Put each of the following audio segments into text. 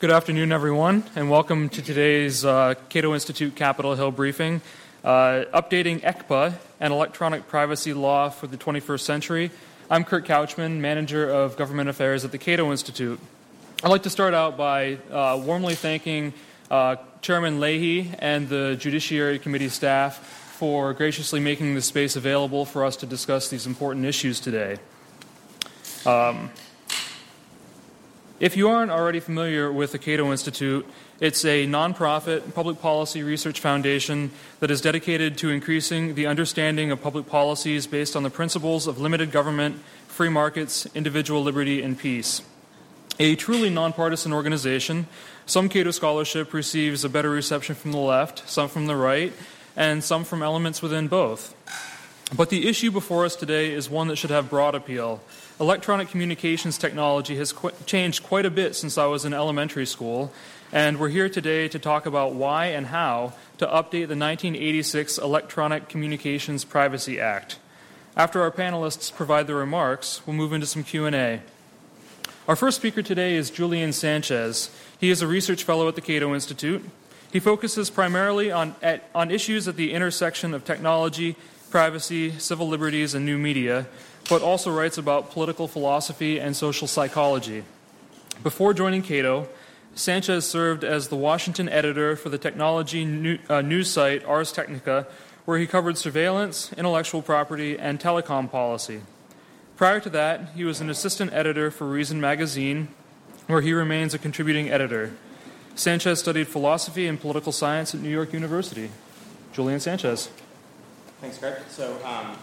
Good afternoon, everyone, and welcome to today's uh, Cato Institute Capitol Hill briefing, uh, updating ECPA and electronic privacy law for the 21st century. I'm Kurt Couchman, Manager of Government Affairs at the Cato Institute. I'd like to start out by uh, warmly thanking uh, Chairman Leahy and the Judiciary Committee staff for graciously making this space available for us to discuss these important issues today. Um, if you aren't already familiar with the Cato Institute, it's a nonprofit public policy research foundation that is dedicated to increasing the understanding of public policies based on the principles of limited government, free markets, individual liberty, and peace. A truly nonpartisan organization, some Cato scholarship receives a better reception from the left, some from the right, and some from elements within both. But the issue before us today is one that should have broad appeal. Electronic communications technology has qu- changed quite a bit since I was in elementary school, and we're here today to talk about why and how to update the 1986 Electronic Communications Privacy Act. After our panelists provide their remarks, we'll move into some Q&A. Our first speaker today is Julian Sanchez. He is a research fellow at the Cato Institute. He focuses primarily on, at, on issues at the intersection of technology, privacy, civil liberties, and new media, but also writes about political philosophy and social psychology. Before joining Cato, Sanchez served as the Washington editor for the technology uh, news site Ars Technica, where he covered surveillance, intellectual property, and telecom policy. Prior to that, he was an assistant editor for Reason magazine, where he remains a contributing editor. Sanchez studied philosophy and political science at New York University. Julian Sanchez. Thanks, Greg. So, um,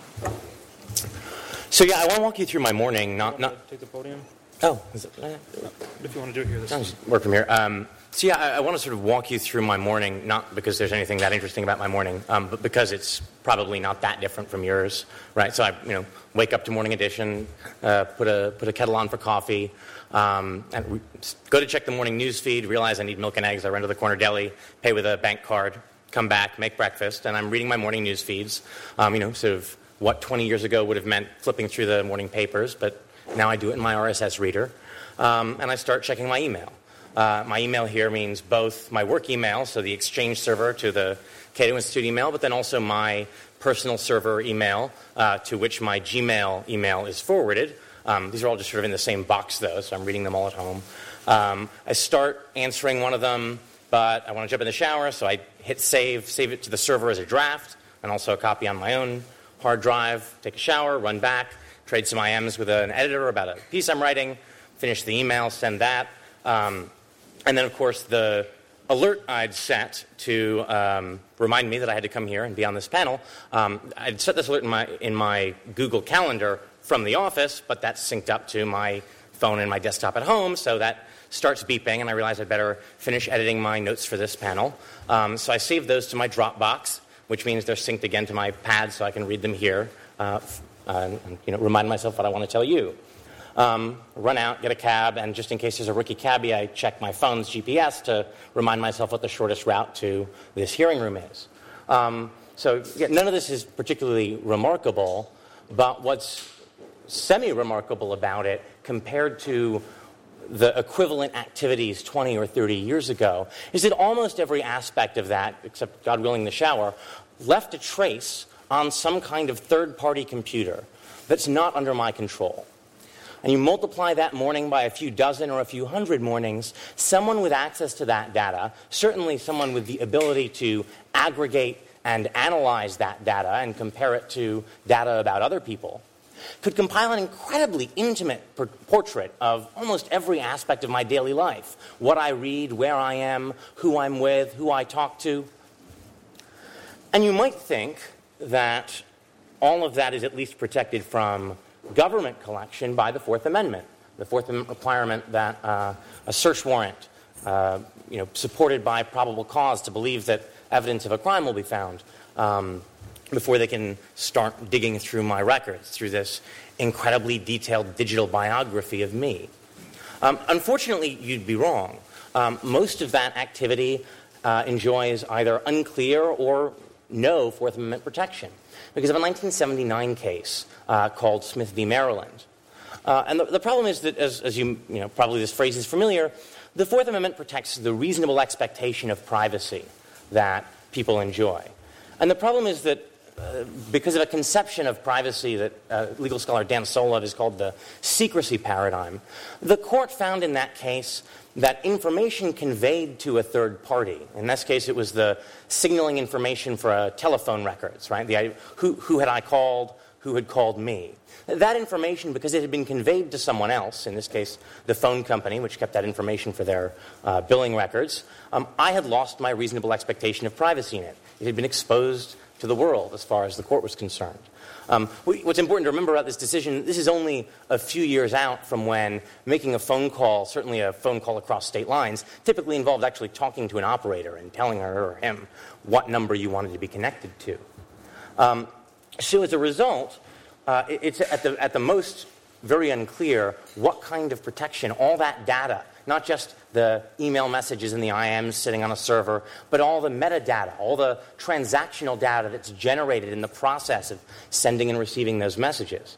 so yeah, I want to walk you through my morning. Not, not take the podium. Oh, is it, uh, if you want to do it here, this I'll just work from here. Um, so yeah, I, I, want to sort of walk you through my morning, not because there's anything that interesting about my morning, um, but because it's probably not that different from yours, right? So I, you know, wake up to morning edition, uh, put a put a kettle on for coffee, um, and re- go to check the morning news feed. Realize I need milk and eggs. I run to the corner deli, pay with a bank card, come back, make breakfast, and I'm reading my morning news feeds. Um, you know, sort of what 20 years ago would have meant flipping through the morning papers, but now I do it in my RSS reader, um, and I start checking my email. Uh, my email here means both my work email, so the Exchange server to the Cato Institute email, but then also my personal server email uh, to which my Gmail email is forwarded. Um, these are all just sort of in the same box, though, so I'm reading them all at home. Um, I start answering one of them, but I want to jump in the shower, so I hit save, save it to the server as a draft, and also a copy on my own hard drive, take a shower, run back, trade some IMs with an editor about a piece I'm writing, finish the email, send that. Um, and then, of course, the alert I'd set to um, remind me that I had to come here and be on this panel. Um, I'd set this alert in my, in my Google Calendar from the office, but that's synced up to my phone and my desktop at home, so that starts beeping, and I realize I'd better finish editing my notes for this panel. Um, so I save those to my Dropbox, which means they're synced again to my pad so I can read them here uh, uh, and you know, remind myself what I want to tell you um, run out, get a cab, and just in case there's a rookie cabbie, I check my phone's GPS to remind myself what the shortest route to this hearing room is. Um, so yeah, none of this is particularly remarkable, but what's semi remarkable about it compared to the equivalent activities 20 or 30 years ago is that almost every aspect of that, except God willing the shower, left a trace on some kind of third party computer that's not under my control. And you multiply that morning by a few dozen or a few hundred mornings, someone with access to that data, certainly someone with the ability to aggregate and analyze that data and compare it to data about other people, could compile an incredibly intimate portrait of almost every aspect of my daily life what I read, where I am, who I'm with, who I talk to. And you might think that all of that is at least protected from government collection by the Fourth Amendment. The Fourth Amendment requirement that uh, a search warrant, uh, you know, supported by probable cause to believe that evidence of a crime will be found um, before they can start digging through my records through this incredibly detailed digital biography of me. Um, unfortunately, you'd be wrong. Um, most of that activity uh, enjoys either unclear or no Fourth Amendment protection because of a 1979 case uh, called Smith v. Maryland. Uh, and the, the, problem is that, as, as you, you know, probably this phrase is familiar, the Fourth Amendment protects the reasonable expectation of privacy that people enjoy. And the problem is that because of a conception of privacy that uh, legal scholar Dan Solove has called the secrecy paradigm, the court found in that case that information conveyed to a third party, in this case it was the signaling information for uh, telephone records, right? The, who, who had I called, who had called me. That information, because it had been conveyed to someone else, in this case the phone company, which kept that information for their uh, billing records, um, I had lost my reasonable expectation of privacy in it. It had been exposed to the world as far as the court was concerned. Um, what's important to remember about this decision this is only a few years out from when making a phone call, certainly a phone call across state lines, typically involved actually talking to an operator and telling her or him what number you wanted to be connected to. Um, so, as a result, uh, it's at the, at the most very unclear what kind of protection all that data not just the email messages and the IMs sitting on a server, but all the metadata, all the transactional data that's generated in the process of sending and receiving those messages.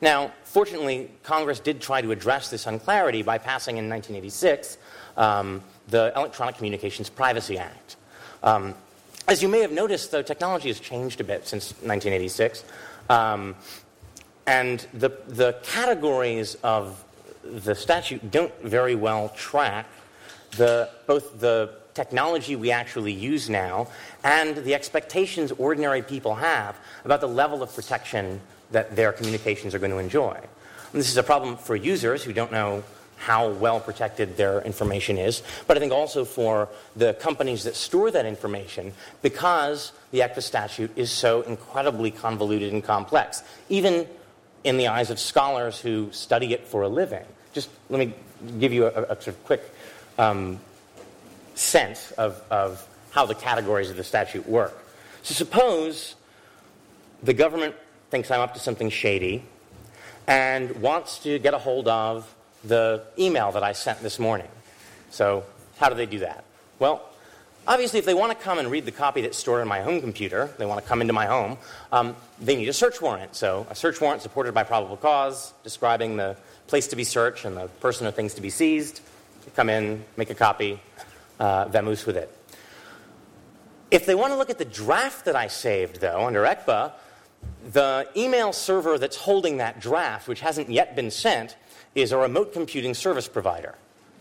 Now, fortunately, Congress did try to address this unclarity by passing in 1986 um, the Electronic Communications Privacy Act. Um, as you may have noticed, though, technology has changed a bit since 1986. Um, and the, the categories of the statute don't very well track the, both the technology we actually use now and the expectations ordinary people have about the level of protection that their communications are going to enjoy. And this is a problem for users who don't know how well protected their information is, but I think also for the companies that store that information because the ECPA statute is so incredibly convoluted and complex. Even in the eyes of scholars who study it for a living. Just let me give you a, a sort of quick um, sense of, of how the categories of the statute work. So suppose the government thinks I'm up to something shady and wants to get a hold of the email that I sent this morning. So, how do they do that? Well, Obviously, if they want to come and read the copy that's stored on my home computer, they want to come into my home, um, they need a search warrant. So, a search warrant supported by probable cause, describing the place to be searched and the person or things to be seized. Come in, make a copy, uh, vamoose with it. If they want to look at the draft that I saved, though, under ECPA, the email server that's holding that draft, which hasn't yet been sent, is a remote computing service provider.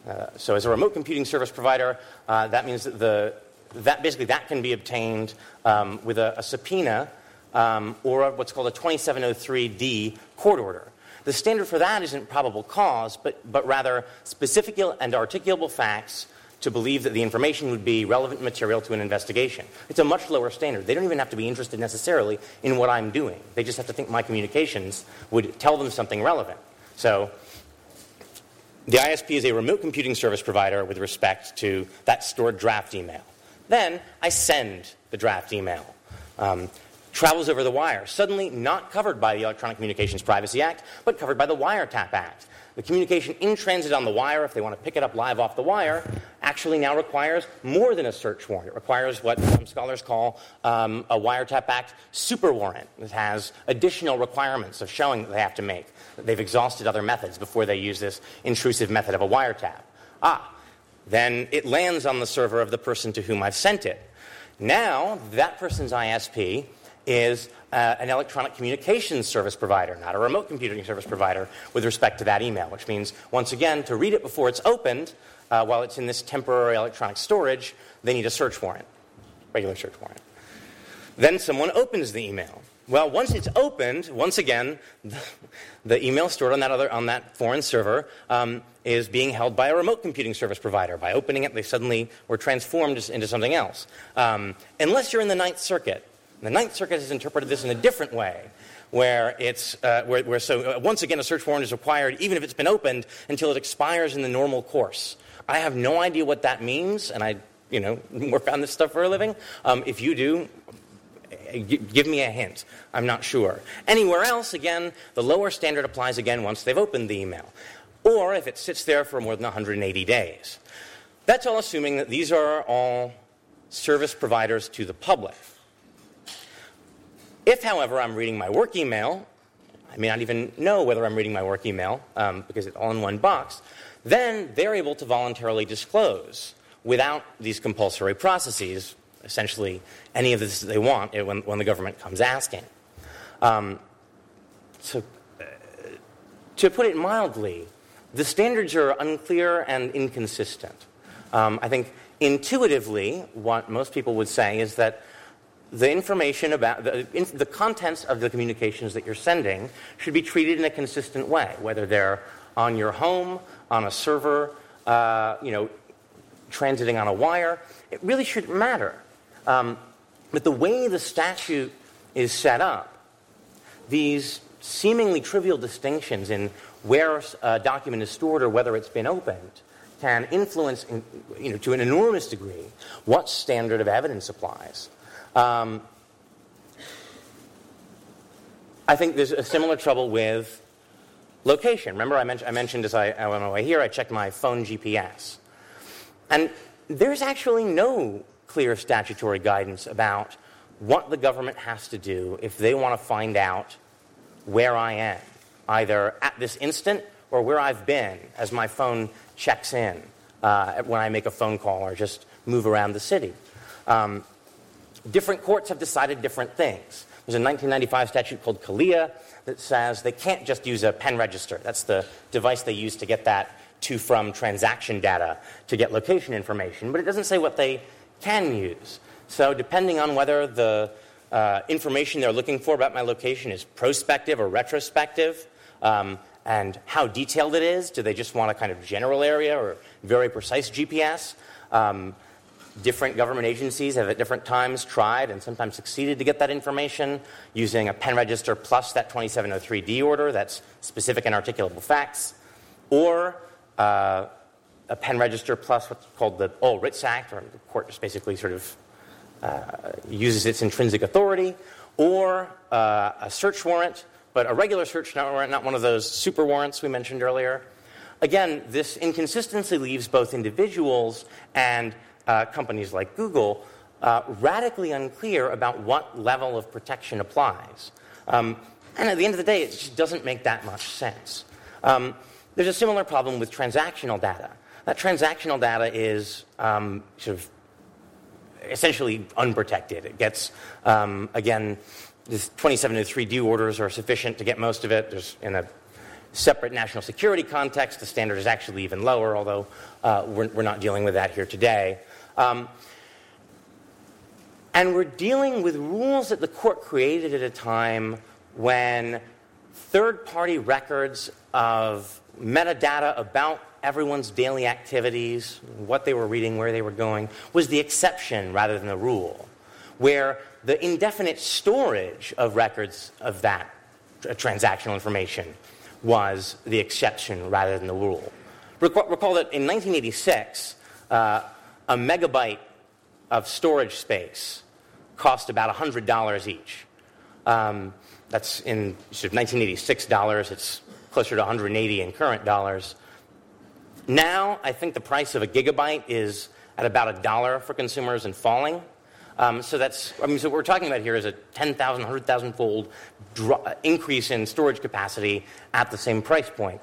Uh, so as a remote computing service provider, uh, that means that, the, that basically that can be obtained um, with a, a subpoena um, or a, what's called a 2703D court order. The standard for that isn't probable cause, but, but rather specific and articulable facts to believe that the information would be relevant material to an investigation. It's a much lower standard. They don't even have to be interested necessarily in what I'm doing. They just have to think my communications would tell them something relevant. So the ISP is a remote computing service provider with respect to that stored draft email. Then I send the draft email. Um, travels over the wire, suddenly not covered by the Electronic Communications Privacy Act, but covered by the Wiretap Act. The communication in transit on the wire, if they want to pick it up live off the wire, actually now requires more than a search warrant. It requires what some scholars call um, a Wiretap Act super warrant. It has additional requirements of showing that they have to make that they've exhausted other methods before they use this intrusive method of a wiretap. Ah, then it lands on the server of the person to whom I've sent it. Now, that person's ISP is uh, an electronic communications service provider, not a remote computing service provider, with respect to that email, which means, once again, to read it before it's opened, uh, while it's in this temporary electronic storage, they need a search warrant, regular search warrant. Then someone opens the email. Well, once it's opened, once again, the, the email stored on that, other, on that foreign server um, is being held by a remote computing service provider. By opening it, they suddenly were transformed into something else. Um, unless you're in the Ninth Circuit, the Ninth Circuit has interpreted this in a different way, where it's uh, where, where, so uh, once again a search warrant is required even if it's been opened until it expires in the normal course. I have no idea what that means, and I you know work on this stuff for a living. Um, if you do. Give me a hint. I'm not sure. Anywhere else, again, the lower standard applies again once they've opened the email, or if it sits there for more than 180 days. That's all assuming that these are all service providers to the public. If, however, I'm reading my work email, I may not even know whether I'm reading my work email um, because it's all in one box, then they're able to voluntarily disclose without these compulsory processes, essentially any of this they want when, when the government comes asking. Um, so, uh, to put it mildly, the standards are unclear and inconsistent. Um, I think intuitively, what most people would say is that the information about the, in, the contents of the communications that you're sending should be treated in a consistent way, whether they're on your home, on a server, uh, you know, transiting on a wire. It really shouldn't matter. Um, but the way the statute is set up, these seemingly trivial distinctions in where a document is stored or whether it's been opened can influence, in, you know, to an enormous degree, what standard of evidence applies. Um, I think there's a similar trouble with location. Remember, I, men- I mentioned as I, I went away here, I checked my phone GPS. And there's actually no clear statutory guidance about what the government has to do if they want to find out where I am, either at this instant or where I've been as my phone checks in uh, when I make a phone call or just move around the city. Um, different courts have decided different things. There's a 1995 statute called CALEA that says they can't just use a pen register. That's the device they use to get that to from transaction data to get location information, but it doesn't say what they can use. So, depending on whether the uh, information they're looking for about my location is prospective or retrospective, um, and how detailed it is, do they just want a kind of general area or very precise GPS? Um, different government agencies have at different times tried and sometimes succeeded to get that information using a pen register plus that 2703D order that's specific and articulable facts, or uh, a pen register plus what's called the All Writs Act, or the court just basically sort of uh, uses its intrinsic authority, or uh, a search warrant, but a regular search warrant, not one of those super warrants we mentioned earlier. Again, this inconsistency leaves both individuals and uh, companies like Google uh, radically unclear about what level of protection applies. Um, and at the end of the day, it just doesn't make that much sense. Um, there's a similar problem with transactional data. That transactional data is um, sort of essentially unprotected. It gets, um, again, the 2703D orders are sufficient to get most of it. There's in a separate national security context, the standard is actually even lower, although uh, we're, we're, not dealing with that here today. Um, and we're dealing with rules that the court created at a time when third party records of metadata about everyone's daily activities, what they were reading, where they were going, was the exception rather than the rule. Where the indefinite storage of records of that transactional information was the exception rather than the rule. Recall, recall that in 1986, uh, a megabyte of storage space cost about $100 each. Um, that's in sort of 1986 dollars. It's closer to 180 in current dollars. Now, I think the price of a gigabyte is at about a dollar for consumers and falling. Um, so that's, I mean, so what we're talking about here is a 10,000, 100,000 fold increase in storage capacity at the same price point.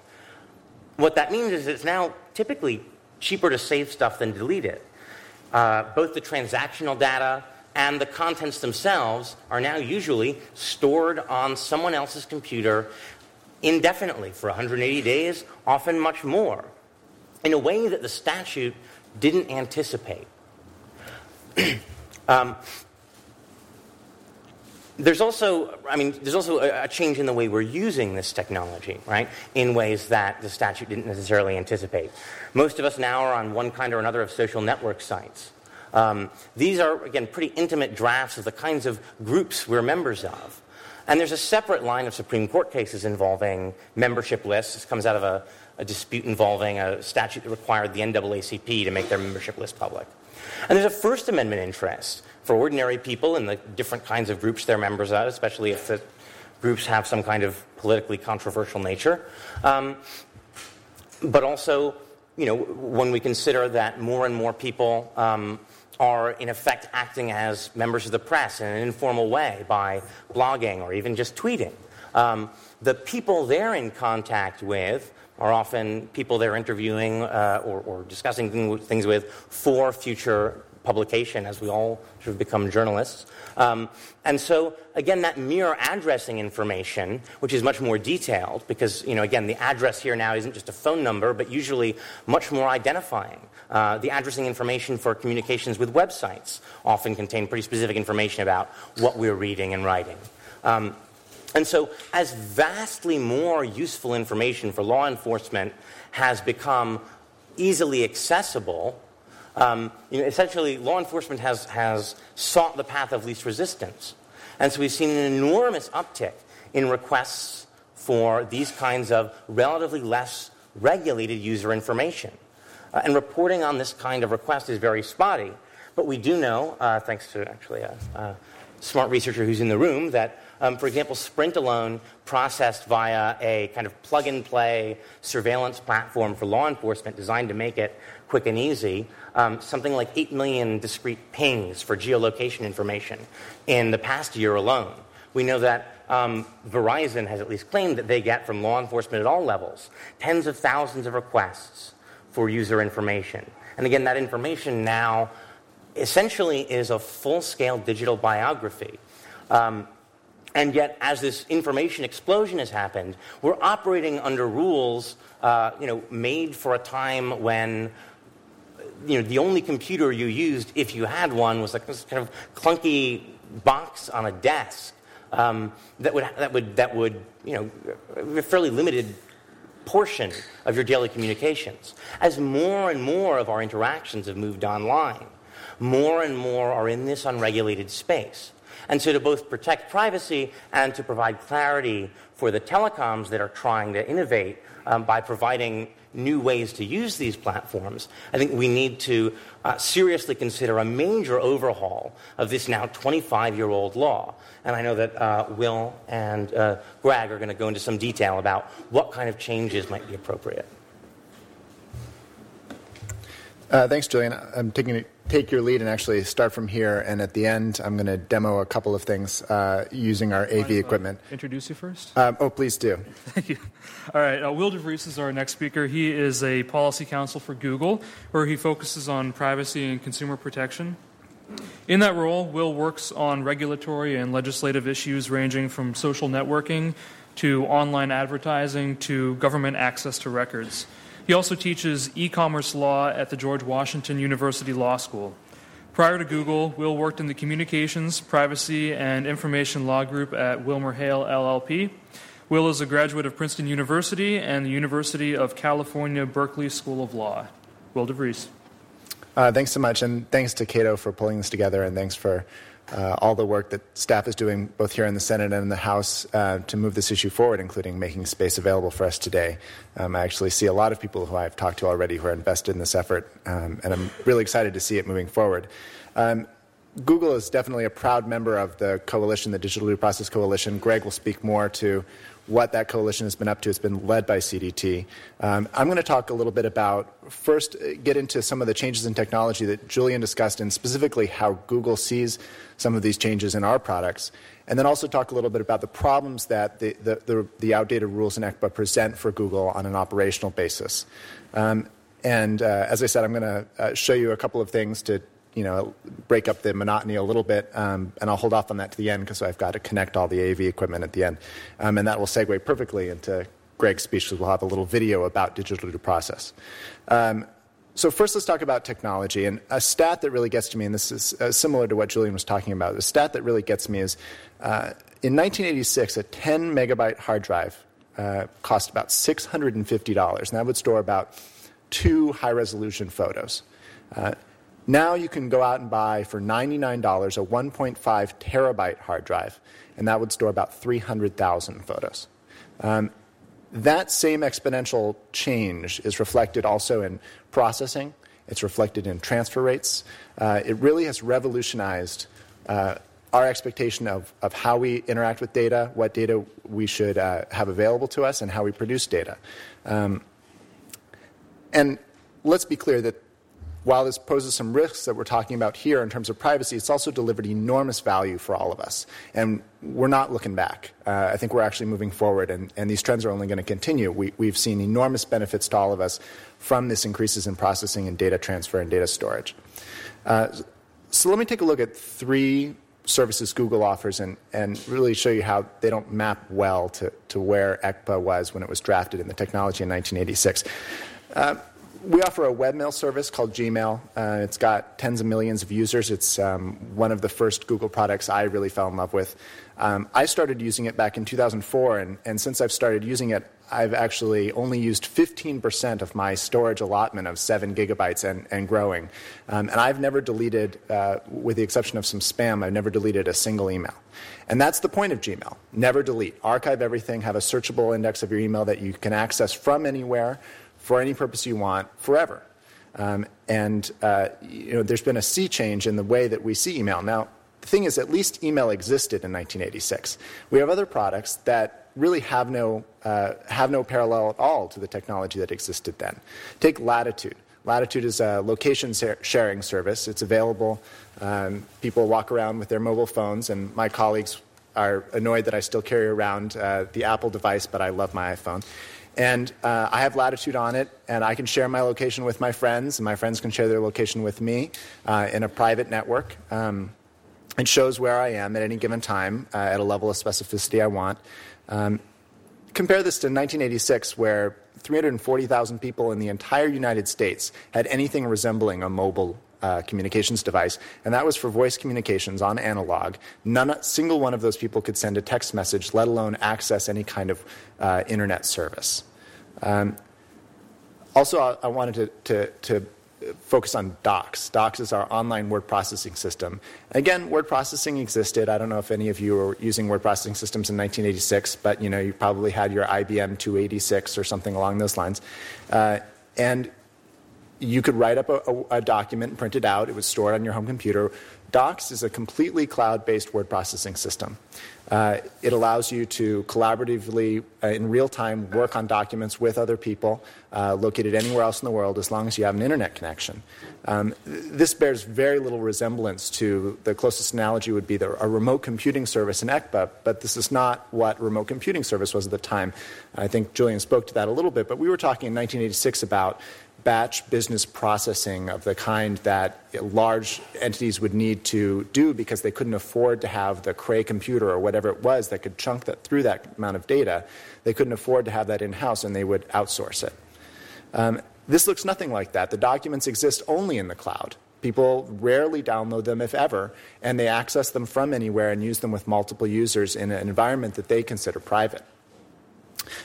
What that means is it's now typically cheaper to save stuff than delete it. Uh, both the transactional data and the contents themselves are now usually stored on someone else's computer indefinitely for 180 days, often much more, in a way that the statute didn't anticipate. um, there's also, I mean, there's also a, a, change in the way we're using this technology, right? In ways that the statute didn't necessarily anticipate. Most of us now are on one kind or another of social network sites. Um, these are, again, pretty intimate drafts of the kinds of groups we're members of. And there's a separate line of Supreme Court cases involving membership lists. This comes out of a, a dispute involving a statute that required the NAACP to make their membership list public. And there's a First Amendment interest for ordinary people in the different kinds of groups they're members of, especially if the groups have some kind of politically controversial nature. Um, but also, you know, when we consider that more and more people um, are in effect acting as members of the press in an informal way by blogging or even just tweeting. Um, the people they're in contact with are often people they're interviewing uh, or, or, discussing things with for future publication as we all sort of become journalists. Um, and so, again, that mere addressing information, which is much more detailed, because, you know, again, the address here now isn't just a phone number, but usually much more identifying. Uh, the addressing information for communications with websites often contain pretty specific information about what we're reading and writing. Um, and so, as vastly more useful information for law enforcement has become easily accessible, um, you know, essentially, law enforcement has, has sought the path of least resistance. And so we've seen an enormous uptick in requests for these kinds of relatively less regulated user information. Uh, and reporting on this kind of request is very spotty. But we do know, uh, thanks to actually a, a, smart researcher who's in the room, that, um, for example, Sprint alone processed via a kind of plug and play surveillance platform for law enforcement designed to make it quick and easy, um, something like 8 million discrete pings for geolocation information in the past year alone. We know that um, Verizon has at least claimed that they get from law enforcement at all levels tens of thousands of requests for user information. And again, that information now essentially is a full scale digital biography. Um, and yet, as this information explosion has happened, we're operating under rules uh, you know, made for a time when you know, the only computer you used, if you had one, was like this kind of clunky box on a desk um, that would that would that would you know a fairly limited portion of your daily communications. As more and more of our interactions have moved online, more and more are in this unregulated space. And so, to both protect privacy and to provide clarity for the telecoms that are trying to innovate um, by providing new ways to use these platforms, I think we need to uh, seriously consider a major overhaul of this now 25 year old law. And I know that uh, Will and uh, Greg are going to go into some detail about what kind of changes might be appropriate. Uh, thanks, Julian. I'm taking it take your lead and actually start from here. And at the end, I'm going to demo a couple of things uh, using our AV equipment. Introduce you first? Um, oh, please do. Thank you. All right. Uh, Will DeVries is our next speaker. He is a policy counsel for Google, where he focuses on privacy and consumer protection. In that role, Will works on regulatory and legislative issues ranging from social networking to online advertising to government access to records. He also teaches e commerce law at the George Washington University Law School. Prior to Google, Will worked in the Communications, Privacy, and Information Law Group at WilmerHale LLP. Will is a graduate of Princeton University and the University of California, Berkeley School of Law. Will DeVries. Uh, thanks so much, and thanks to Cato for pulling this together, and thanks for uh, all the work that staff is doing both here in the Senate and in the House uh, to move this issue forward, including making space available for us today. Um, I actually see a lot of people who I've talked to already who are invested in this effort, um, and I'm really excited to see it moving forward. Um, Google is definitely a proud member of the coalition, the Digital Due Process Coalition. Greg will speak more to what that coalition has been up to. It's been led by CDT. Um, I'm going to talk a little bit about, first, uh, get into some of the changes in technology that Julian discussed, and specifically how Google sees some of these changes in our products. And then also talk a little bit about the problems that the, the, the, the outdated rules in ECPA present for Google on an operational basis. Um, and uh, as I said, I'm going to uh, show you a couple of things to you know, break up the monotony a little bit, um, and I'll hold off on that to the end because I've got to connect all the AV equipment at the end. Um, and that will segue perfectly into Greg's speech because we'll have a little video about Digital Due Process. Um, so first, let's talk about technology. And a stat that really gets to me, and this is uh, similar to what Julian was talking about, the stat that really gets me is uh, in 1986, a 10 megabyte hard drive uh, cost about $650, and that would store about two high resolution photos. Uh, now you can go out and buy for $99 a 1.5 terabyte hard drive, and that would store about 300,000 photos. Um, that same exponential change is reflected also in processing, it's reflected in transfer rates. Uh, it really has revolutionized uh, our expectation of, of how we interact with data, what data we should uh, have available to us, and how we produce data. Um, and let's be clear that while this poses some risks that we're talking about here in terms of privacy, it's also delivered enormous value for all of us. And we're not looking back. Uh, I think we're actually moving forward, and, and these trends are only going to continue. We, we've seen enormous benefits to all of us from this increases in processing and data transfer and data storage. Uh, so let me take a look at three services Google offers and, and really show you how they don't map well to, to where ECPA was when it was drafted in the technology in 1986. Uh, we offer a webmail service called Gmail. Uh, it's got tens of millions of users. It's um, one of the first Google products I really fell in love with. Um, I started using it back in 2004, and, and since I've started using it, I've actually only used 15% of my storage allotment of 7 gigabytes and, and growing. Um, and I've never deleted, uh, with the exception of some spam, I've never deleted a single email. And that's the point of Gmail. Never delete. Archive everything, have a searchable index of your email that you can access from anywhere for any purpose you want forever. Um, and uh, you know, there's been a sea change in the way that we see email. Now, the thing is, at least email existed in 1986. We have other products that really have no, uh, have no parallel at all to the technology that existed then. Take Latitude. Latitude is a location sharing service. It's available. Um, people walk around with their mobile phones, and my colleagues are annoyed that I still carry around uh, the Apple device, but I love my iPhone. And uh, I have latitude on it, and I can share my location with my friends, and my friends can share their location with me uh, in a private network. Um, it shows where I am at any given time uh, at a level of specificity I want. Um, compare this to 1986, where 340,000 people in the entire United States had anything resembling a mobile uh, communications device, and that was for voice communications on analog. None, single one of those people could send a text message, let alone access any kind of uh, internet service. Um, also, I, I wanted to, to, to, focus on Docs. Docs is our online word processing system. Again, word processing existed. I don't know if any of you were using word processing systems in 1986, but you know you probably had your IBM 286 or something along those lines. Uh, and you could write up a, a, a, document and print it out. It was stored on your home computer. Docs is a completely cloud based word processing system. Uh, it allows you to collaboratively, uh, in real time, work on documents with other people uh, located anywhere else in the world as long as you have an internet connection. Um, this bears very little resemblance to the closest analogy would be the, a remote computing service in ECPA, but this is not what remote computing service was at the time. I think Julian spoke to that a little bit, but we were talking in 1986 about batch business processing of the kind that large entities would need to do because they couldn't afford to have the Cray computer or whatever it was that could chunk that through that amount of data. They couldn't afford to have that in house and they would outsource it. Um, this looks nothing like that. The documents exist only in the cloud. People rarely download them, if ever, and they access them from anywhere and use them with multiple users in an environment that they consider private.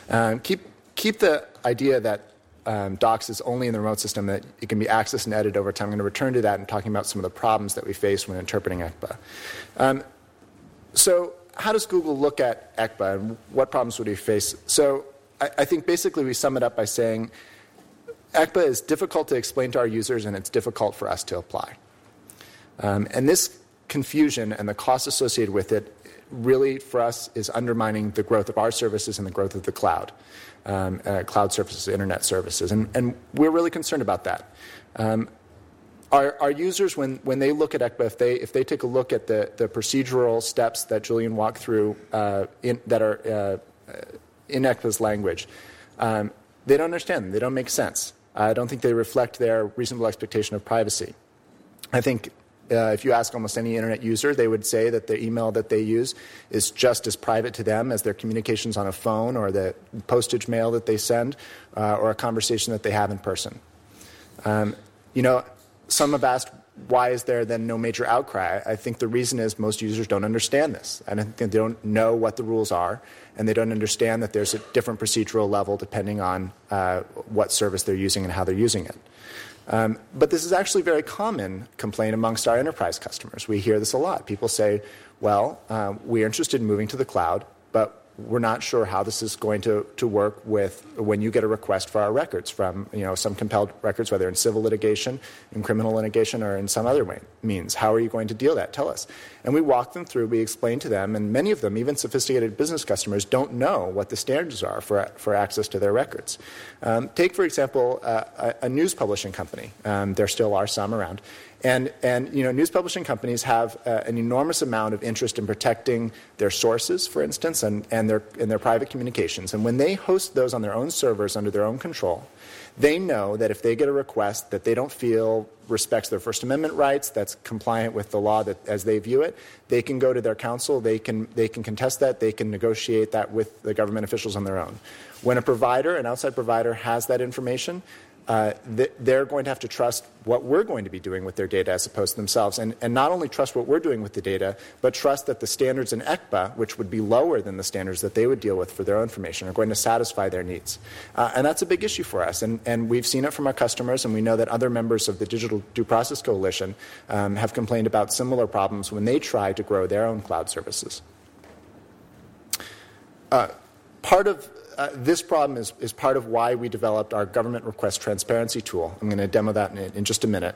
Um, keep, keep the idea that um, docs is only in the remote system that it can be accessed and edited over time. I'm going to return to that and talking about some of the problems that we face when interpreting ECPA. Um, so, how does Google look at ECPA and what problems would we face? So, I, I think basically we sum it up by saying ECPA is difficult to explain to our users and it's difficult for us to apply. Um, and this confusion and the cost associated with it really, for us, is undermining the growth of our services and the growth of the cloud um, uh, cloud services, internet services. And, and we're really concerned about that. Um, our, our, users, when, when they look at ECPA, if they, if they take a look at the, the procedural steps that Julian walked through uh, in, that are uh, in ECPA's language, um, they don't understand them. They don't make sense. I don't think they reflect their reasonable expectation of privacy. I think uh, if you ask almost any internet user, they would say that the email that they use is just as private to them as their communications on a phone or the postage mail that they send uh, or a conversation that they have in person. Um, you know, some have asked, why is there then no major outcry? I think the reason is most users don't understand this. I think they don't know what the rules are, and they don't understand that there's a different procedural level depending on uh, what service they're using and how they're using it. Um, but this is actually a very common complaint amongst our enterprise customers. We hear this a lot. People say, well, um, we're interested in moving to the cloud, we're not sure how this is going to, to work with when you get a request for our records from you know some compelled records, whether in civil litigation, in criminal litigation, or in some other way, means. How are you going to deal that? Tell us. And we walk them through. We explain to them, and many of them, even sophisticated business customers, don't know what the standards are for for access to their records. Um, take for example uh, a, a, news publishing company. Um, there still are some around. And, and you know, news publishing companies have uh, an enormous amount of interest in protecting their sources, for instance, and, and, their, and their private communications. And when they host those on their own servers under their own control, they know that if they get a request that they don't feel respects their First Amendment rights, that's compliant with the law that, as they view it, they can go to their counsel, they can, they can contest that, they can negotiate that with the government officials on their own. When a provider, an outside provider, has that information, uh, they're going to have to trust what we're going to be doing with their data as opposed to themselves. And, and not only trust what we're doing with the data, but trust that the standards in ECPA, which would be lower than the standards that they would deal with for their own information, are going to satisfy their needs. Uh, and that's a big issue for us. And, and we've seen it from our customers, and we know that other members of the Digital Due Process Coalition um, have complained about similar problems when they try to grow their own cloud services. Uh, part of uh, this problem is, is part of why we developed our government request transparency tool. I'm going to demo that in, in just a minute.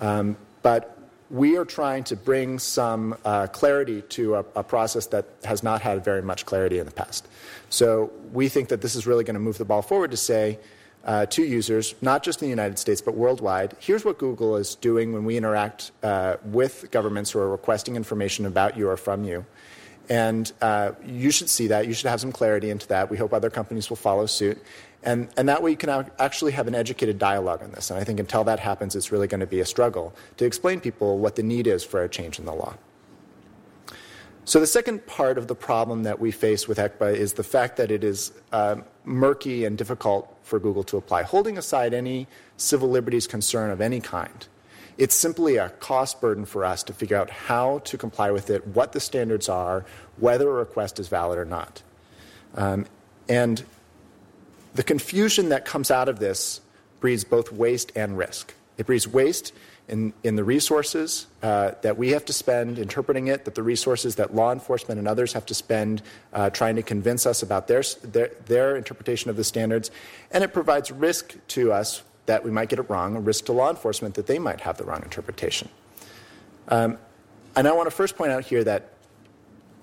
Um, but we are trying to bring some uh, clarity to a, a, process that has not had very much clarity in the past. So we think that this is really going to move the ball forward to say uh, to users, not just in the United States but worldwide, here's what Google is doing when we interact uh, with governments who are requesting information about you or from you. And uh, you should see that. You should have some clarity into that. We hope other companies will follow suit. And, and that way you can actually have an educated dialogue on this. And I think until that happens, it's really going to be a struggle to explain people what the need is for a change in the law. So, the second part of the problem that we face with ECPA is the fact that it is uh, murky and difficult for Google to apply. Holding aside any civil liberties concern of any kind, it's simply a cost burden for us to figure out how to comply with it, what the standards are, whether a request is valid or not. Um, and the confusion that comes out of this breeds both waste and risk. It breeds waste in, in the resources uh, that we have to spend interpreting it, that the resources that law enforcement and others have to spend uh, trying to convince us about their, their, their interpretation of the standards. And it provides risk to us that we might get it wrong, a risk to law enforcement that they might have the wrong interpretation. Um, and I want to first point out here that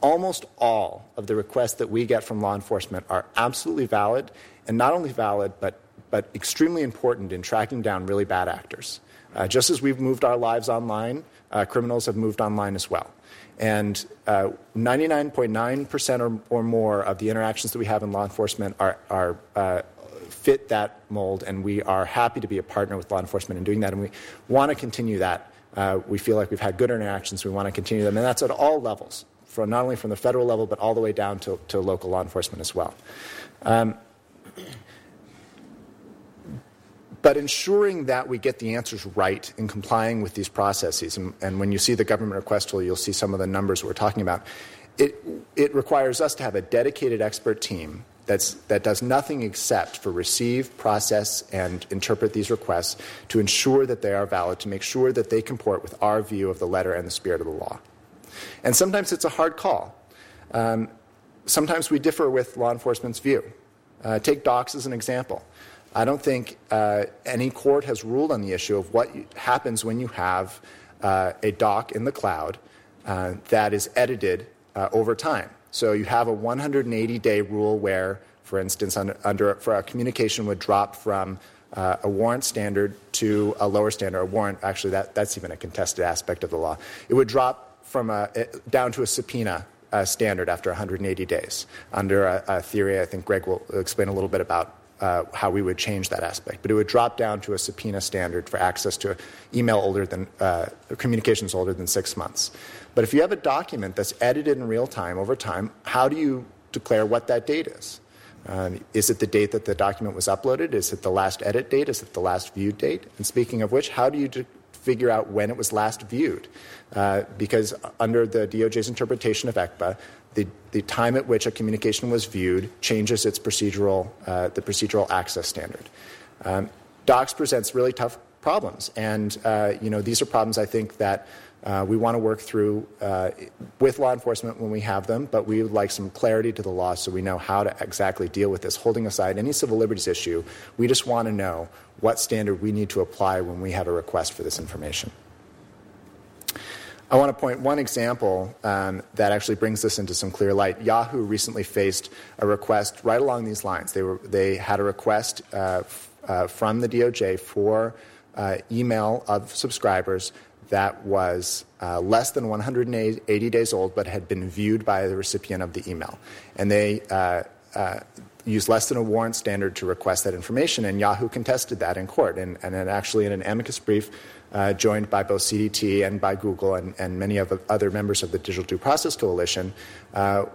almost all of the requests that we get from law enforcement are absolutely valid, and not only valid, but, but extremely important in tracking down really bad actors. Uh, just as we've moved our lives online, uh, criminals have moved online as well. And uh, 99.9% or, or, more of the interactions that we have in law enforcement are, are uh, fit that mold, and we are happy to be a partner with law enforcement in doing that, and we want to continue that. Uh, we feel like we've had good interactions, we want to continue them, and that's at all levels, from not only from the federal level, but all the way down to, to local law enforcement as well. Um, but ensuring that we get the answers right in complying with these processes, and, and when you see the government request tool, you'll see some of the numbers we're talking about. It, it requires us to have a dedicated expert team that's, that does nothing except for receive, process, and interpret these requests to ensure that they are valid, to make sure that they comport with our view of the letter and the spirit of the law. And sometimes it's a hard call. Um, sometimes we differ with law enforcement's view. Uh, take docs as an example. I don't think uh, any court has ruled on the issue of what happens when you have uh, a doc in the cloud uh, that is edited uh, over time. So you have a 180 day rule where, for instance, under, for a communication would drop from uh, a warrant standard to a lower standard. A warrant, actually, that, that's even a contested aspect of the law. It would drop from a, down to a subpoena uh, standard after 180 days. Under a, a, theory, I think Greg will explain a little bit about uh, how we would change that aspect. But it would drop down to a subpoena standard for access to email older than uh, communications older than six months. But if you have a document that's edited in real time over time, how do you declare what that date is? Um, is it the date that the document was uploaded? Is it the last edit date? Is it the last viewed date? And speaking of which, how do you de- figure out when it was last viewed? Uh, because under the DOJ's interpretation of ECPA, the, the time at which a communication was viewed changes its procedural, uh, the procedural access standard. Um, Docs presents really tough problems. And uh, you know, these are problems I think that uh, we want to work through uh, with law enforcement when we have them, but we would like some clarity to the law so we know how to exactly deal with this. Holding aside any civil liberties issue, we just want to know what standard we need to apply when we have a request for this information. I want to point one example um, that actually brings this into some clear light. Yahoo recently faced a request right along these lines. They, were, they had a request uh, f- uh, from the DOJ for uh, email of subscribers that was uh, less than 180 days old but had been viewed by the recipient of the email. And they uh, uh, used less than a warrant standard to request that information, and Yahoo contested that in court. And, and actually, in an amicus brief uh, joined by both CDT and by Google and, and many of other members of the Digital Due Process Coalition, uh,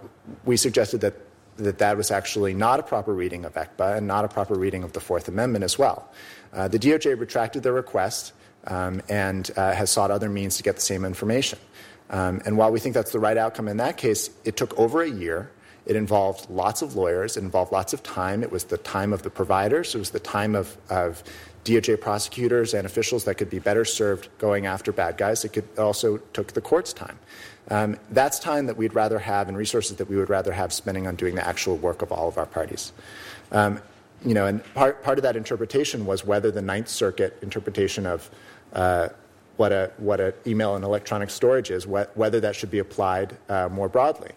we suggested that that that was actually not a proper reading of ECPA and not a proper reading of the Fourth Amendment as well. Uh, the DOJ retracted their request um, and uh, has sought other means to get the same information. Um, and while we think that's the right outcome in that case, it took over a year. It involved lots of lawyers. It involved lots of time. It was the time of the providers. It was the time of, of DOJ prosecutors and officials that could be better served going after bad guys. It could also took the court's time. Um, that's time that we'd rather have and resources that we would rather have spending on doing the actual work of all of our parties. Um, you know, and part, part of that interpretation was whether the Ninth Circuit interpretation of uh, what a what a email and electronic storage is, wh- whether that should be applied uh, more broadly.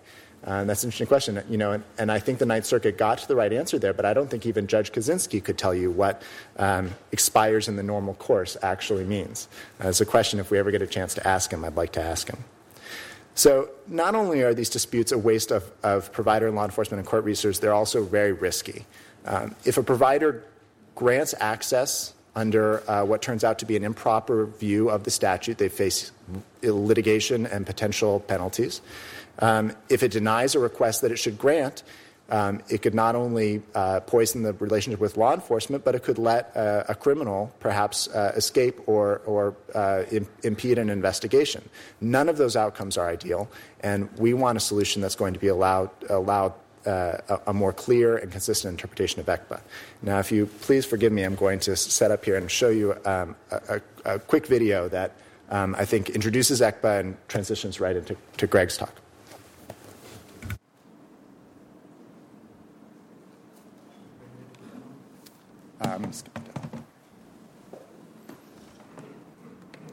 And that's an interesting question, you know, and, and, I think the Ninth Circuit got to the right answer there, but I don't think even Judge Kozinski could tell you what um, expires in the normal course actually means. Uh, it's a question, if we ever get a chance to ask him, I'd like to ask him. So, not only are these disputes a waste of, of provider and law enforcement and court research, they're also very risky. Um, if a provider grants access under uh, what turns out to be an improper view of the statute, they face litigation and potential penalties. Um, if it denies a request that it should grant, um, it could not only uh, poison the relationship with law enforcement, but it could let uh, a criminal perhaps uh, escape or, or uh, Im- impede an investigation. None of those outcomes are ideal, and we want a solution that's going to be allowed, allowed uh, a, more clear and consistent interpretation of ECPA. Now, if you please forgive me, I'm going to set up here and show you um, a, a, quick video that um, I think introduces ECPA and transitions right into Greg's talk. Um,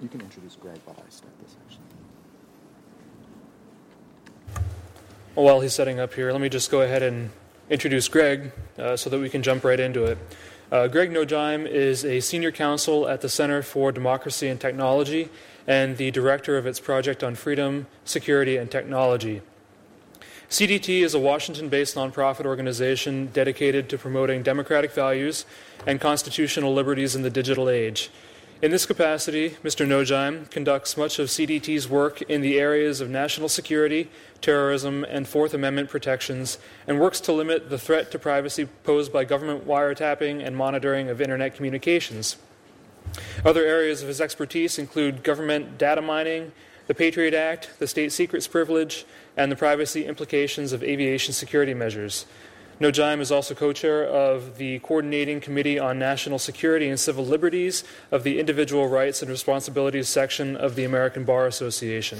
you can introduce Greg while I start this, actually. While he's setting up here, let me just go ahead and introduce Greg uh, so that we can jump right into it. Uh, Greg Nojeim is a senior counsel at the Center for Democracy and Technology and the director of its project on freedom, security, and technology. CDT is a Washington based nonprofit organization dedicated to promoting democratic values and constitutional liberties in the digital age. In this capacity, Mr. Nojeim conducts much of CDT's work in the areas of national security, terrorism, and Fourth Amendment protections, and works to limit the threat to privacy posed by government wiretapping and monitoring of Internet communications. Other areas of his expertise include government data mining, the Patriot Act, the state secrets privilege, and the privacy implications of aviation security measures. Nojeim is also co chair of the Coordinating Committee on National Security and Civil Liberties of the Individual Rights and Responsibilities section of the American Bar Association.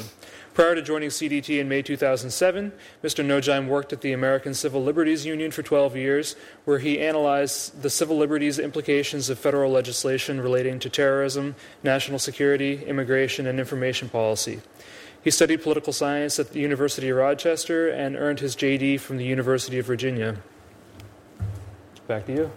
Prior to joining CDT in May 2007, Mr. Nojeim worked at the American Civil Liberties Union for 12 years, where he analyzed the civil liberties implications of federal legislation relating to terrorism, national security, immigration, and information policy. He studied political science at the University of Rochester and earned his JD from the University of Virginia. Back to you.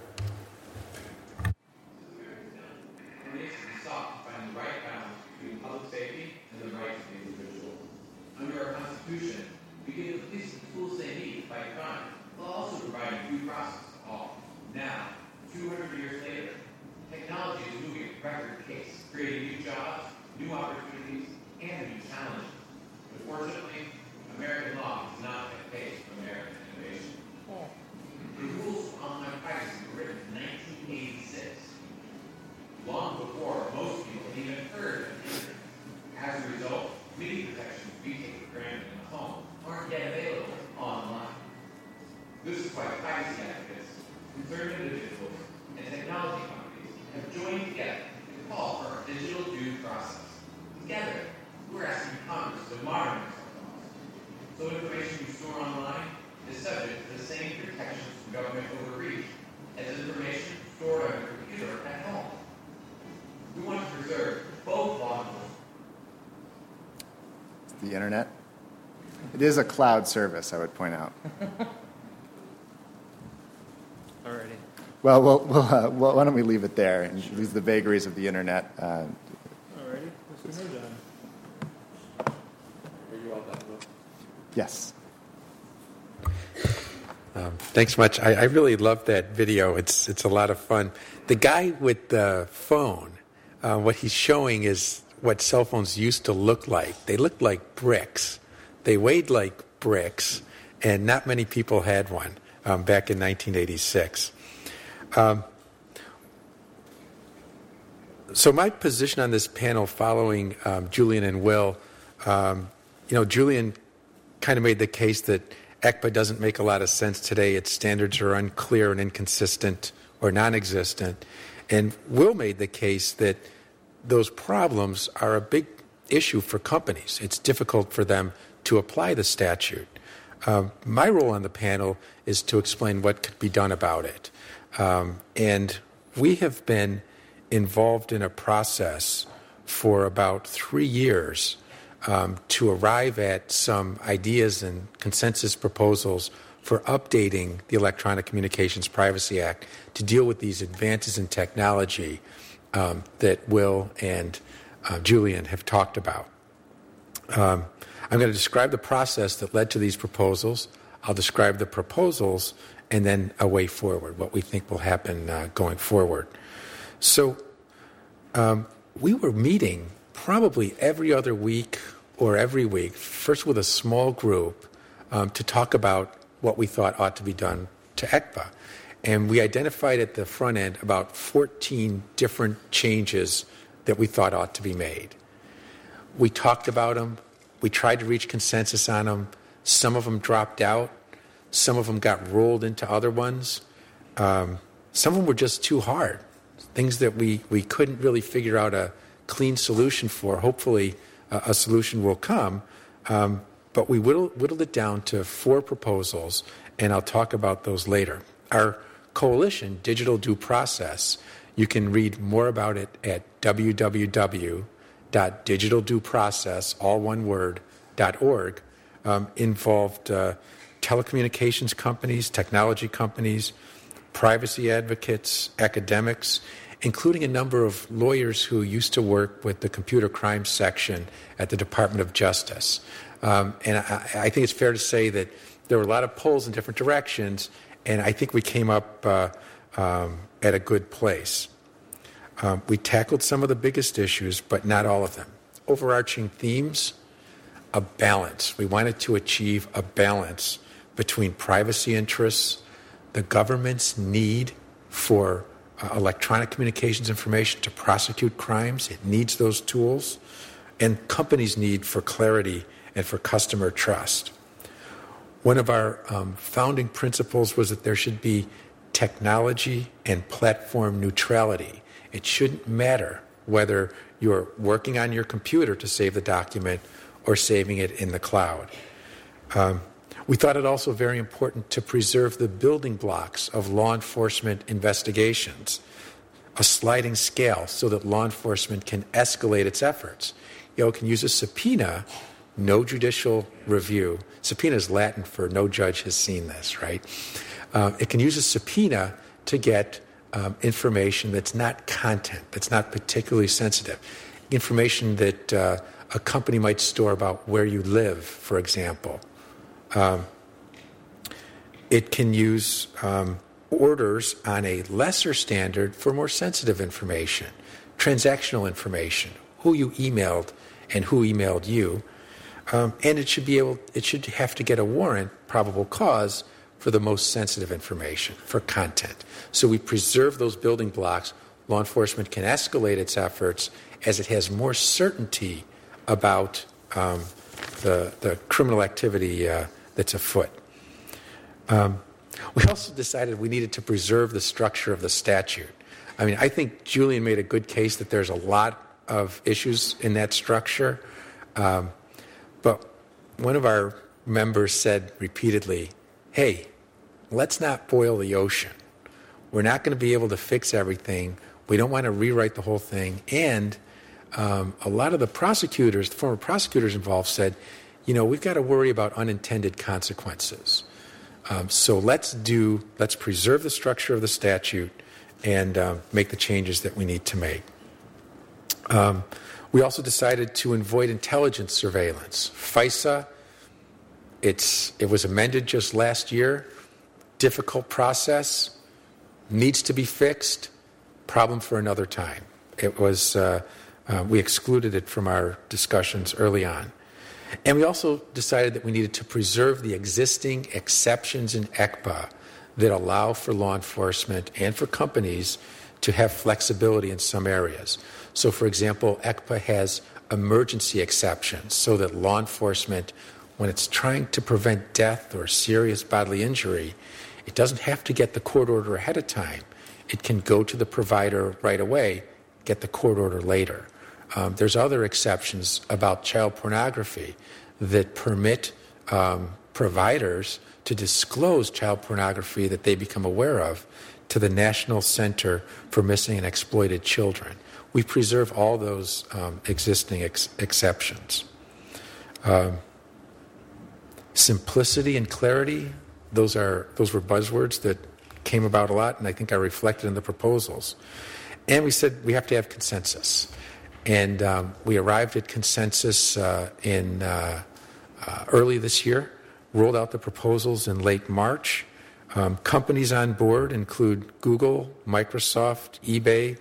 concerned individuals and technology companies have joined together to call the internet. It is a cloud service, I would point out. Alrighty. Well, we'll, we'll uh, well, why don't we leave it there and leave the vagaries of the internet? Uh, Alrighty. Mr. Nojeim. Are you all done, Will? yes. Um, thanks much. I, I really love that video. It's it's a lot of fun. The guy with the phone, uh, what he's showing is what cell phones used to look like. They looked like bricks. They weighed like bricks, and not many people had one um, back in 1986. Um, so my position on this panel, following um, Julian and Will, um, you know, Julian kind of made the case that ECPA doesn't make a lot of sense today. Its standards are unclear and inconsistent or non existent. And Will made the case that those problems are a big issue for companies. It's difficult for them to apply the statute. Um, my role on the panel is to explain what could be done about it. Um, and we have been involved in a process for about three years um, to arrive at some ideas and consensus proposals for updating the Electronic Communications Privacy Act to deal with these advances in technology um, that Will and uh, Julian have talked about. Um, I'm going to describe the process that led to these proposals. I'll describe the proposals and then a way forward, what we think will happen uh, going forward. So, um, we were meeting probably every other week or every week, first with a small group, um, to talk about what we thought ought to be done to ECPA. And we identified at the front end about 14 different changes that we thought ought to be made. We talked about them, we tried to reach consensus on them. Some of them dropped out, some of them got rolled into other ones. Um, some of them were just too hard, things that we, we couldn't really figure out a clean solution for. Hopefully, uh, a solution will come. Um, but we whittled, whittled it down to four proposals, and I'll talk about those later. Our coalition, Digital Due Process, you can read more about it at www.digitaldueprocess, all one word, .org, um, involved uh, telecommunications companies, technology companies, privacy advocates, academics, including a number of lawyers who used to work with the computer crime section at the Department of Justice. Um, and I, I, think it's fair to say that there were a lot of pulls in different directions, and I think we came up uh, um, at a good place. Um, we tackled some of the biggest issues, but not all of them. Overarching themes a balance. We wanted to achieve a balance between privacy interests, the government's need for uh, electronic communications information to prosecute crimes, it needs those tools, and companies' need for clarity and for customer trust. One of our um, founding principles was that there should be technology and platform neutrality. It shouldn't matter whether you're working on your computer to save the document or saving it in the cloud. Um, we thought it also very important to preserve the building blocks of law enforcement investigations, a sliding scale so that law enforcement can escalate its efforts. You know, it can use a subpoena, no judicial review. Subpoena is Latin for no judge has seen this, right? Uh, it can use a subpoena to get um, information that's not content, that's not particularly sensitive, information that uh, a company might store about where you live, for example. Um, it can use um, orders on a lesser standard for more sensitive information, transactional information, who you emailed and who emailed you. Um, and it should be able, it should have to get a warrant, probable cause, for the most sensitive information, for content. So we preserve those building blocks. Law enforcement can escalate its efforts as it has more certainty about um, the, the criminal activity uh, that's afoot. Um, we also decided we needed to preserve the structure of the statute. I mean, I think Julian made a good case that there's a lot of issues in that structure. Um, but one of our members said repeatedly, hey, let's not boil the ocean. We're not going to be able to fix everything. We don't want to rewrite the whole thing. And um, a lot of the prosecutors, the former prosecutors involved, said, you know, we've got to worry about unintended consequences. Um, so let's do, let's preserve the structure of the statute and uh, make the changes that we need to make. Um, we also decided to avoid intelligence surveillance. FISA, it's, it was amended just last year. Difficult process, needs to be fixed, problem for another time. It was, uh, uh, we excluded it from our discussions early on. And we also decided that we needed to preserve the existing exceptions in ECPA that allow for law enforcement and for companies to have flexibility in some areas. So, for example, ECPA has emergency exceptions so that law enforcement, when it's trying to prevent death or serious bodily injury, it doesn't have to get the court order ahead of time. It can go to the provider right away, get the court order later. Um, there's other exceptions about child pornography that permit um, providers to disclose child pornography that they become aware of to the National Center for Missing and Exploited Children. We preserve all those um, existing ex- exceptions. Um, simplicity and clarity, those, are, those were buzzwords that came about a lot, and I think are reflected in the proposals. And we said we have to have consensus. And um, we arrived at consensus uh, in uh, uh, early this year, rolled out the proposals in late March. Um, companies on board include Google, Microsoft, eBay,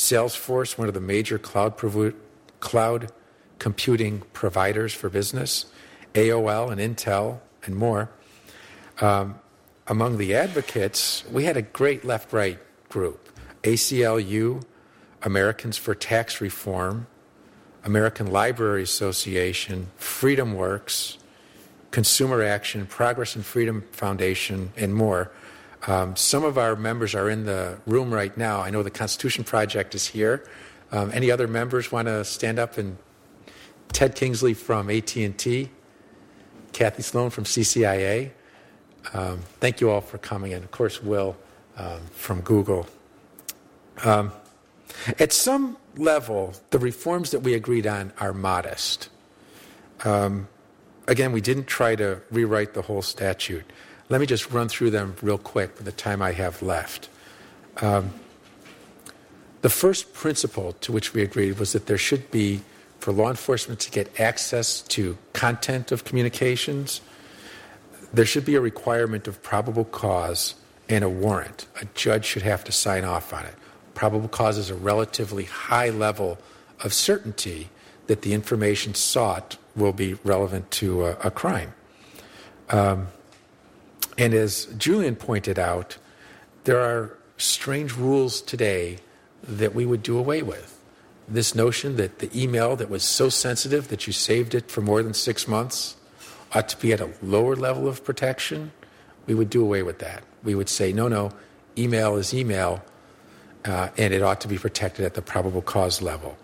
Salesforce, one of the major cloud, provo- cloud computing providers for business, AOL and Intel, and more. Um, among the advocates, we had a great left right group ACLU, Americans for Tax Reform, American Library Association, Freedom Works, Consumer Action, Progress and Freedom Foundation, and more. Um, some of our members are in the room right now. I know the Constitution Project is here. Um, any other members want to stand up? And Ted Kingsley from AT&T, Kathy Sloan from CCIA. Um, thank you all for coming, and of course, Will um, from Google. Um, at some level, the reforms that we agreed on are modest. Um, again, we didn't try to rewrite the whole statute. Let me just run through them real quick with the time I have left. Um, the first principle to which we agreed was that there should be, for law enforcement to get access to content of communications, there should be a requirement of probable cause and a warrant. A judge should have to sign off on it. Probable cause is a relatively high level of certainty that the information sought will be relevant to a, a crime. Um, and as Julian pointed out, there are strange rules today that we would do away with. This notion that the email that was so sensitive that you saved it for more than six months ought to be at a lower level of protection, we would do away with that. We would say, no, no, email is email, uh, and it ought to be protected at the probable cause level.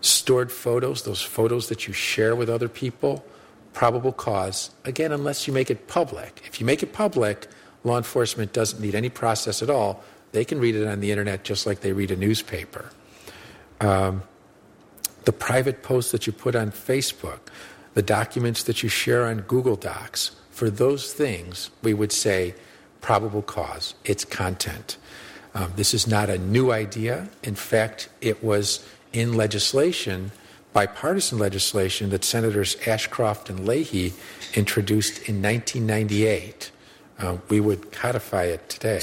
Stored photos, those photos that you share with other people, probable cause, again, unless you make it public. If you make it public, law enforcement doesn't need any process at all. They can read it on the internet just like they read a newspaper. Um, the private posts that you put on Facebook, the documents that you share on Google Docs, for those things, we would say probable cause, it's content. Um, this is not a new idea. In fact, it was in legislation, bipartisan legislation, that Senators Ashcroft and Leahy introduced in 1998. Uh, we would codify it today.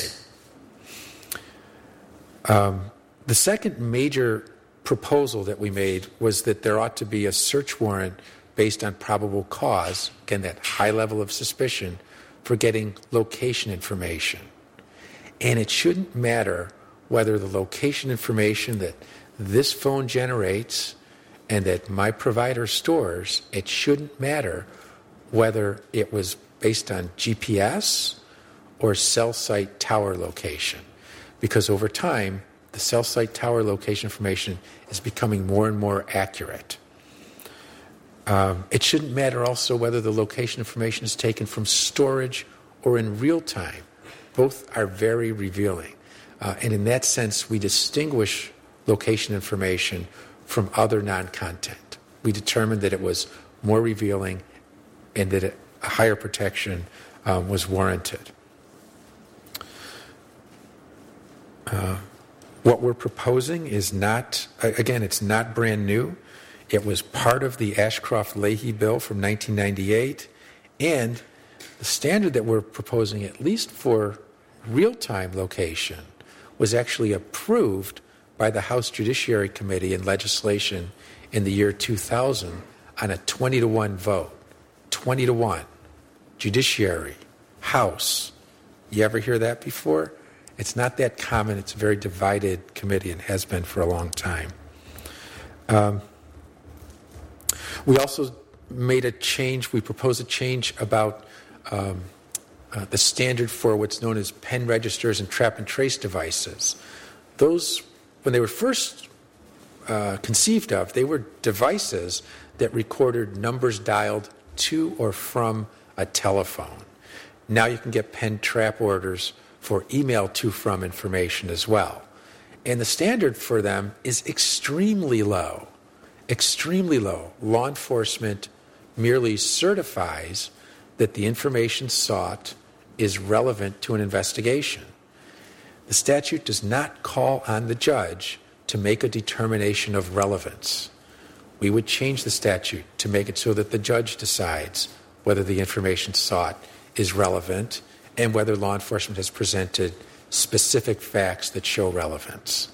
Um, the second major proposal that we made was that there ought to be a search warrant based on probable cause, again, that high level of suspicion, for getting location information. And it shouldn't matter whether the location information that this phone generates and that my provider stores, it shouldn't matter whether it was based on GPS or cell site tower location. Because over time, the cell site tower location information is becoming more and more accurate. Um, it shouldn't matter also whether the location information is taken from storage or in real time. Both are very revealing. Uh, and in that sense, we distinguish location information from other non content. We determined that it was more revealing and that a higher protection um, was warranted. Uh, what we're proposing is not, again, it's not brand new. It was part of the Ashcroft Leahy bill from 1998. And the standard that we're proposing, at least for real time location, was actually approved by the House Judiciary Committee in legislation in the year 2000 on a 20 to 1 vote. 20 to 1. Judiciary, House. You ever hear that before? It's not that common. It's a very divided committee and has been for a long time. Um, we also made a change, we proposed a change about um, uh, the standard for what's known as pen registers and trap and trace devices. Those, when they were first uh, conceived of, they were devices that recorded numbers dialed to or from a telephone. Now you can get pen trap orders for email to from information as well. And the standard for them is extremely low. Extremely low. Law enforcement merely certifies that the information sought is relevant to an investigation. The statute does not call on the judge to make a determination of relevance. We would change the statute to make it so that the judge decides whether the information sought is relevant and whether law enforcement has presented specific facts that show relevance.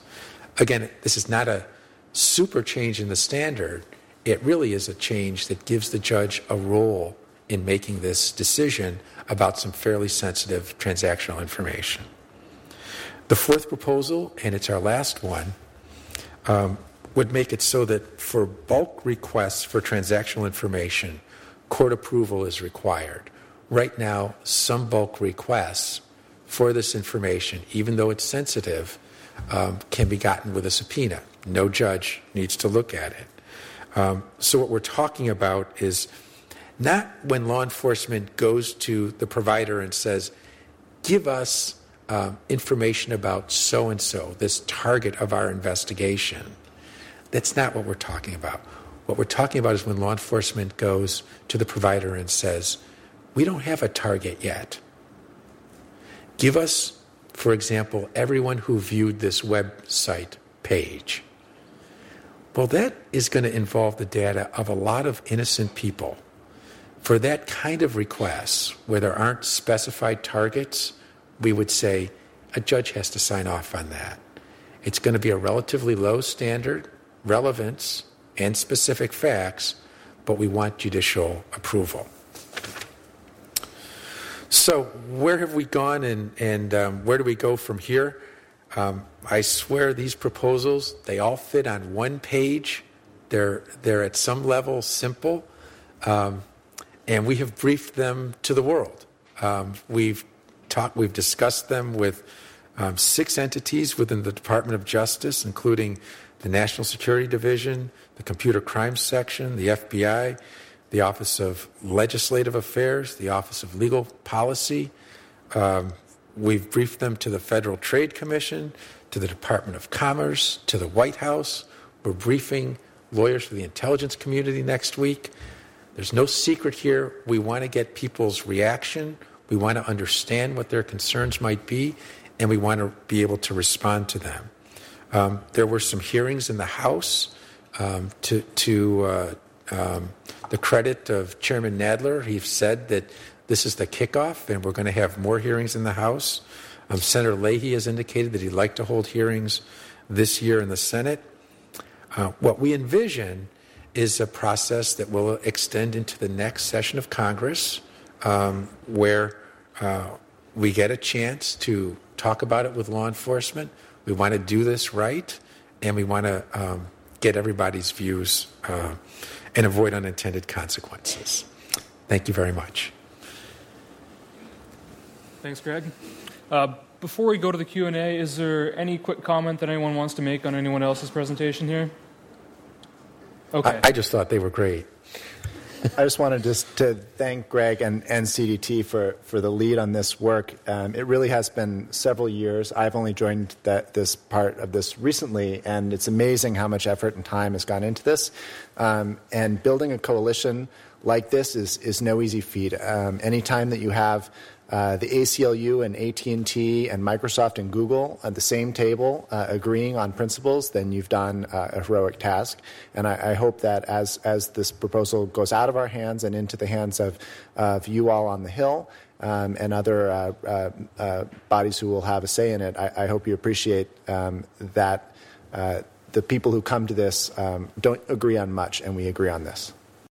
Again, this is not a super change in the standard. It really is a change that gives the judge a role in making this decision about some fairly sensitive transactional information. The fourth proposal, and it's our last one, um, would make it so that for bulk requests for transactional information, court approval is required. Right now, some bulk requests for this information, even though it's sensitive, um, can be gotten with a subpoena. No judge needs to look at it. Um, so, what we're talking about is not when law enforcement goes to the provider and says, Give us um, information about so and so, this target of our investigation. That's not what we're talking about. What we're talking about is when law enforcement goes to the provider and says, we don't have a target yet. Give us, for example, everyone who viewed this website page. Well, that is going to involve the data of a lot of innocent people. For that kind of request, where there aren't specified targets, we would say a judge has to sign off on that. It's going to be a relatively low standard, relevance, and specific facts, but we want judicial approval. So, where have we gone and, and um, where do we go from here? Um, I swear these proposals, they all fit on one page. They're, they're at some level simple, um, and we have briefed them to the world. Um, we've, talked, we've discussed them with um, six entities within the Department of Justice, including the National Security Division, the Computer Crimes Section, the FBI, the Office of Legislative Affairs, the Office of Legal Policy. Um, we've briefed them to the Federal Trade Commission, to the Department of Commerce, to the White House. We're briefing lawyers for the intelligence community next week. There's no secret here. We want to get people's reaction. We want to understand what their concerns might be, and we want to be able to respond to them. Um, there were some hearings in the House um, to, to uh, um, the credit of Chairman Nadler. He said that this is the kickoff, and we're going to have more hearings in the House. Um, Senator Leahy has indicated that he'd like to hold hearings this year in the Senate. Uh, what we envision is a process that will extend into the next session of Congress, um, where uh, we get a chance to talk about it with law enforcement. We want to do this right, and we want to um, get everybody's views uh, and avoid unintended consequences. Thank you very much. Thanks, Greg. Uh, before we go to the Q&A, is there any quick comment that anyone wants to make on anyone else's presentation here? Okay. I, I just thought they were great. I just wanted just to thank Greg and, and CDT for, for the lead on this work. Um, it really has been several years. I've only joined that, this part of this recently, and it's amazing how much effort and time has gone into this. Um, and building a coalition like this is, is no easy feat. Um, anytime that you have uh, the ACLU and AT&T and Microsoft and Google at the same table uh, agreeing on principles, then you've done uh, a heroic task. And I, I, hope that as, as this proposal goes out of our hands and into the hands of, of you all on the Hill um, and other uh, uh, uh, bodies who will have a say in it, I, I hope you appreciate um, that the people who come to this um, don't agree on much and we agree on this.